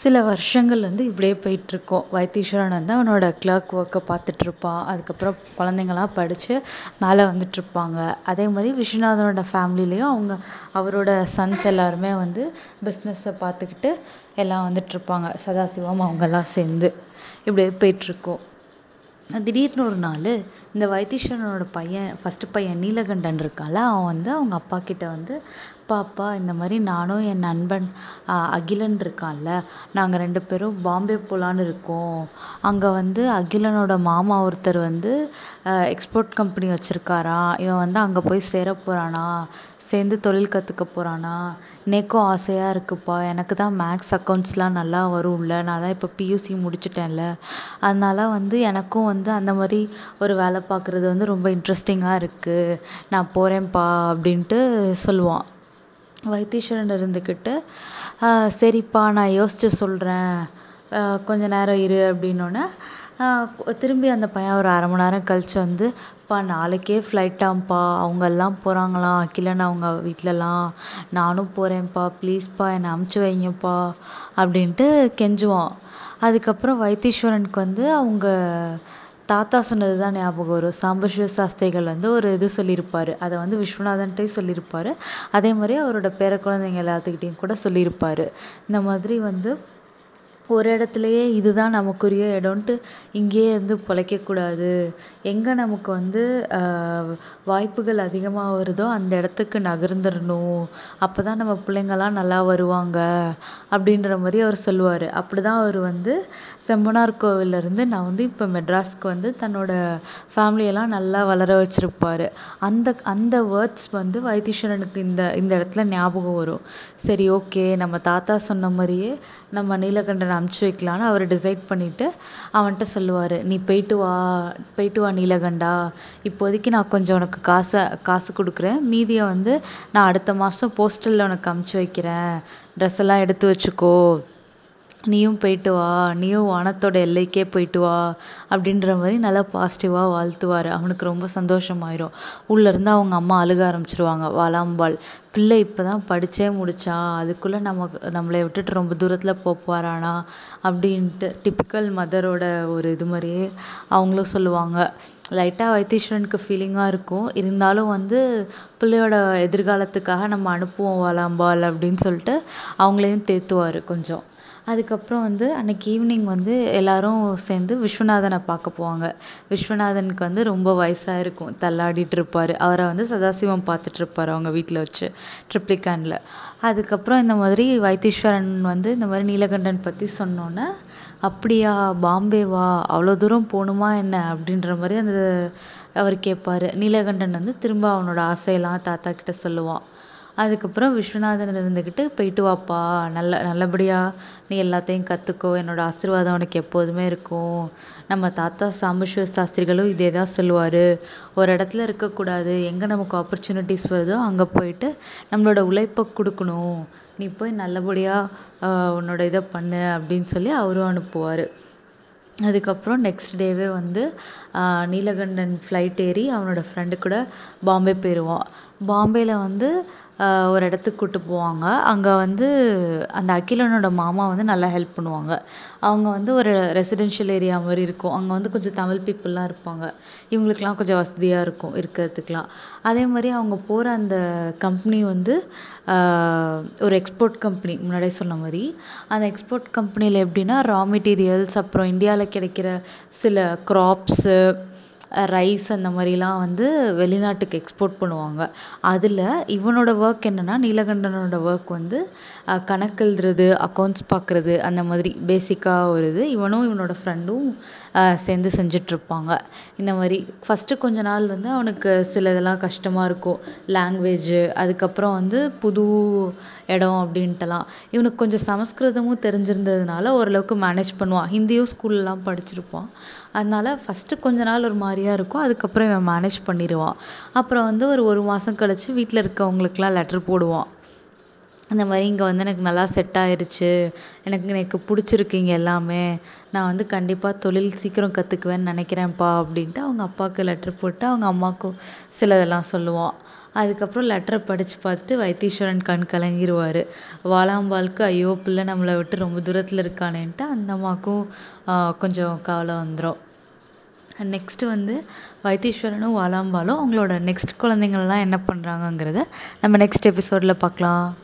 சில வருஷங்கள் வந்து இப்படியே போயிட்டிருக்கும். வைத்தீஸ்வரன் வந்து அவனோட க்ளர்க் ஒர்க்கை பார்த்துட்ருப்பான் அதுக்கப்புறம் குழந்தைங்கள்லாம் படித்து மேலே வந்துட்டிருப்பாங்க. அதே மாதிரி விஸ்வநாதனோட ஃபேமிலிலேயும் அவங்க அவரோட சன்ஸ் எல்லாருமே வந்து பிஸ்னஸை பார்த்துக்கிட்டு எல்லாம் வந்துட்டிருப்பாங்க. சதாசிவம் அவங்கெல்லாம் சேர்ந்து இப்படியே போயிட்டிருக்கும். திடீர்னு ஒரு நாள் இந்த வைத்தீஸ்வரனோட பையன் ஃபஸ்ட்டு பையன் நீலகண்டன் இருக்கான்ல அவன் வந்து அவங்க அப்பாக்கிட்ட வந்து அப்பா அப்பா இந்த மாதிரி நானும் என் நண்பன் அகிலன் இருக்கான்ல நாங்கள் ரெண்டு பேரும் பாம்பே போகலான்னு இருக்கோம். அங்கே வந்து அகிலனோட மாமா ஒருத்தர் வந்து எக்ஸ்போர்ட் கம்பெனி வச்சிருக்காராம் இவன் வந்து அங்கே போய் சேர போகிறானா சேர்ந்து தொழில் கற்றுக்க போகிறானா எனக்கும் ஆசையாக இருக்குதுப்பா எனக்கு தான் மேக்ஸ் அக்கௌண்ட்ஸ்லாம் நல்லா வரும்ல. நான் தான் இப்போ பியூசி முடிச்சிட்டேன்ல. அதனால வந்து எனக்கும் வந்து அந்த மாதிரி ஒரு வேலை பார்க்குறது வந்து ரொம்ப இன்ட்ரெஸ்டிங்காக இருக்குது நான் போகிறேன்ப்பா அப்படின்ட்டு சொல்லுவான். வைத்தீஸ்வரன் இருந்துக்கிட்டு சரிப்பா நான் யோசித்து சொல்கிறேன் கொஞ்சம் நேரம் இரு அப்படின்னோன்னே திரும்பி அந்த பையன் ஒரு அரை மணி நேரம் கழித்து வந்து அப்பா நாளைக்கே ஃப்ளைட்டாம்ப்பா அவங்கெல்லாம் போகிறாங்களாம் அகிலன் அவங்க வீட்டிலலாம் நானும் போகிறேன்ப்பா ப்ளீஸ்ப்பா என்னை அமுச்சு வைங்கப்பா. அப்படின்ட்டு கெஞ்சுவான். அதுக்கப்புறம் வைத்தீஸ்வரனுக்கு வந்து அவங்க தாத்தா சொன்னது தான் ஞாபகம் வரும். சாம்பசிவ சாஸ்திரிகள் வந்து ஒரு இது சொல்லியிருப்பார். அதை வந்து விஸ்வநாதன்கிட்டையும் சொல்லியிருப்பார். அதே மாதிரி அவரோட பேர குழந்தைங்க எல்லாத்துக்கிட்டேயும் கூட சொல்லியிருப்பார். இந்த மாதிரி வந்து ஒரு இடத்துலையே இதுதான் நமக்குரிய இடோன்ட்டு இங்கேயே இருந்து பிழைக்கக்கூடாது. எங்கே நமக்கு வந்து வாய்ப்புகள் அதிகமாக வருதோ அந்த இடத்துக்கு நகர்ந்துடணும் அப்போ தான் நம்ம பிள்ளைங்கள்லாம் நல்லா வருவாங்க. அப்படின்ற மாதிரி அவர் சொல்லுவார். அப்படி தான் அவர் வந்து செம்பனார் கோவில்லேருந்து நான் வந்து இப்போ மெட்ராஸ்க்கு வந்து தன்னோட ஃபேமிலியெல்லாம் நல்லா வளர வச்சிருப்பார். அந்த அந்த வேர்ட்ஸ் வந்து வைத்தீஸ்வரனுக்கு இந்த இந்த இடத்துல ஞாபகம் வரும். சரி ஓகே நம்ம தாத்தா சொன்ன மாதிரியே நம்ம நீலகண்டனை அனுப்பிச்சி வைக்கலான்னு அவர் டிசைட் பண்ணிவிட்டு அவன்கிட்ட சொல்லுவார் நீ போயிட்டு வா போயிட்டு வா நீலகண்டா. இப்போதைக்கு நான் கொஞ்சம் உனக்கு காசை காசு கொடுக்குறேன். மீதியை வந்து நான் அடுத்த மாதம் போஸ்டலில் உனக்கு அனுப்பிச்சி வைக்கிறேன். ட்ரெஸ் எல்லாம் எடுத்து வச்சுக்கோ. நீயும் போயிட்டு வா நீயும் வானத்தோட எல்லைக்கே போயிட்டு வா அப்படின்ற மாதிரி நல்லா பாசிட்டிவாக வாழ்த்துவார். அவனுக்கு ரொம்ப சந்தோஷமாயிரும். உள்ளேருந்து அவங்க அம்மா அழுக ஆரம்பிச்சிருவாங்க. வாலாம்பாள் பிள்ளை இப்போ தான் படித்தே முடித்தான் அதுக்குள்ளே நமக்கு நம்மளை விட்டுட்டு ரொம்ப தூரத்தில் போக போகிறானா அப்படின்ட்டு டிப்பிக்கல் மதரோட ஒரு இது மாதிரியே அவங்களும் சொல்லுவாங்க. லைட்டாக வைத்தீஸ்வரனுக்கு ஃபீலிங்காக இருக்கும். இருந்தாலும் வந்து பிள்ளையோட எதிர்காலத்துக்காக நம்ம அனுப்புவோம் வாலாம்பாள் அப்படின்னு சொல்லிட்டு அவங்களையும் தேற்றுவாரு கொஞ்சம். அதுக்கப்புறம் வந்து அன்றைக்கி ஈவினிங் வந்து எல்லாரும் சேர்ந்து விஸ்வநாதனை பார்க்க போவாங்க. விஸ்வநாதனுக்கு வந்து ரொம்ப வயசாக இருக்கும். தள்ளாடிட்டு இருப்பார். அவரை வந்து சதாசிவம் பார்த்துட்ருப்பாரு அவங்க வீட்டில் வச்சு ட்ரிப்ளிகேனில். அதுக்கப்புறம் இந்த மாதிரி வைத்தீஸ்வரன் வந்து இந்த மாதிரி நீலகண்டன் பற்றி சொன்னோன்னே அப்படியா பாம்பேவா? அவ்வளோ தூரம் போகணுமா என்ன? அப்படின்ற மாதிரி அந்த அவர் கேட்பாரு நீலகண்டன் வந்து திரும்ப அவனோட ஆசையெல்லாம் தாத்தா கிட்ட சொல்லுவான். அதுக்கப்புறம் விஸ்வநாதன் இருந்துக்கிட்டு போயிட்டு வாப்பா நல்ல நல்லபடியாக நீ எல்லாத்தையும் கற்றுக்கோ என்னோடய ஆசீர்வாதம் உனக்கு எப்போதுமே இருக்கும். நம்ம தாத்தா சாம்பசிவ சாஸ்திரிகளும் இதே தான் சொல்லுவார். ஒரு இடத்துல இருக்கக்கூடாது. எங்கே நமக்கு ஆப்பர்ச்சுனிட்டிஸ் வருதோ அங்கே போயிட்டு நம்மளோட உழைப்பை கொடுக்கணும். நீ போய் நல்லபடியாக உன்னோட இதை பண்ணு அப்படின்னு சொல்லி அவரும் அனுப்புவார். அதுக்கப்புறம் நெக்ஸ்ட் டேவே வந்து நீலகண்டன் ஃப்ளைட் ஏறி அவனோட ஃப்ரெண்டு கூட பாம்பே போயிடுவான் பாம்பேயில் வந்து ஒரு இடத்துக்கு கூட்டு போவாங்க. அங்கே வந்து அந்த அகிலனோட மாமா வந்து நல்லா ஹெல்ப் பண்ணுவாங்க. அவங்க வந்து ஒரு ரெசிடென்ஷியல் ஏரியா மாதிரி இருக்கும். அங்கே வந்து கொஞ்சம் தமிழ் பீப்புள்லாம் இருப்பாங்க. இவங்களுக்குலாம் கொஞ்சம் வசதியாக இருக்கும் இருக்கிறதுக்குலாம் அதே மாதிரி அவங்க போகிற அந்த கம்பெனி வந்து ஒரு எக்ஸ்போர்ட் கம்பெனி முன்னாடியே சொன்ன மாதிரி. அந்த எக்ஸ்போர்ட் கம்பெனியில் எப்படின்னா ரா மெட்டீரியல்ஸ் அப்புறம் இந்தியாவில் கிடைக்கிற சில க்ராப்ஸு ரைஸ் அந்த மாதிரிலாம் வந்து வெளிநாட்டுக்கு எக்ஸ்போர்ட் பண்ணுவாங்க. அதில் இவனோட ஒர்க் என்னென்னா நீலகண்டனோட ஒர்க் வந்து கணக்கு எழுதுறது அக்கௌண்ட்ஸ் பார்க்குறது அந்த மாதிரி பேசிக்காக ஒரு இது. இவனும் இவனோட ஃப்ரெண்டும் சேர்ந்து செஞ்சிட்ருப்பாங்க. இந்த மாதிரி ஃபஸ்ட்டு கொஞ்ச நாள் வந்து அவனுக்கு சில இதெல்லாம் கஷ்டமாக இருக்கும். லாங்குவேஜு அதுக்கப்புறம் வந்து புது இடம் அப்படின்ட்டுலாம். இவனுக்கு கொஞ்சம் சமஸ்கிருதமும் தெரிஞ்சிருந்ததுனால ஓரளவுக்கு மேனேஜ் பண்ணுவான். ஹிந்தியும் ஸ்கூல்லலாம் படிச்சிருப்பான். அதனால ஃபஸ்ட்டு கொஞ்ச நாள் ஒரு மாதிரியா இருக்கும். அதுக்கப்புறம் இவன் மேனேஜ் பண்ணிடுவான். அப்புறம் வந்து ஒரு ஒரு மாதம் கழித்து வீட்டில் இருக்கவங்களுக்குலாம் லெட்ரு போடுவான். இந்த மாதிரி இங்கே வந்து எனக்கு நல்லா செட் ஆயிருச்சு. எனக்கு எனக்கு பிடிச்சிருக்கு இங்கே எல்லாமே. நான் வந்து கண்டிப்பாக தொழில் சீக்கிரம் கற்றுக்குவேன்னு நினைக்கிறேன்ப்பா அப்படின்ட்டு அவங்க அப்பாவுக்கு லெட்ரு போட்டு அவங்க அம்மாவுக்கும் சிலதெல்லாம் சொல்லுவான். அதுக்கப்புறம் லெட்டரை படித்து பார்த்துட்டு வைத்தீஸ்வரன் கண் கலங்கிடுவார் வாலாம்பாளுக்கு ஐயோ பிள்ளை நம்மளை விட்டு ரொம்ப தூரத்தில் இருக்கானேன்ட்டு அந்த அம்மாவுக்கும் கொஞ்சம் கவலை வந்துடும் நெக்ஸ்ட்டு வந்து வைத்தீஸ்வரனும் வாலாம்பாலும் அவங்களோட நெக்ஸ்ட் குழந்தைங்கள்லாம் என்ன பண்ணுறாங்கங்கிறத நம்ம நெக்ஸ்ட் எபிசோடில் பார்க்கலாம்.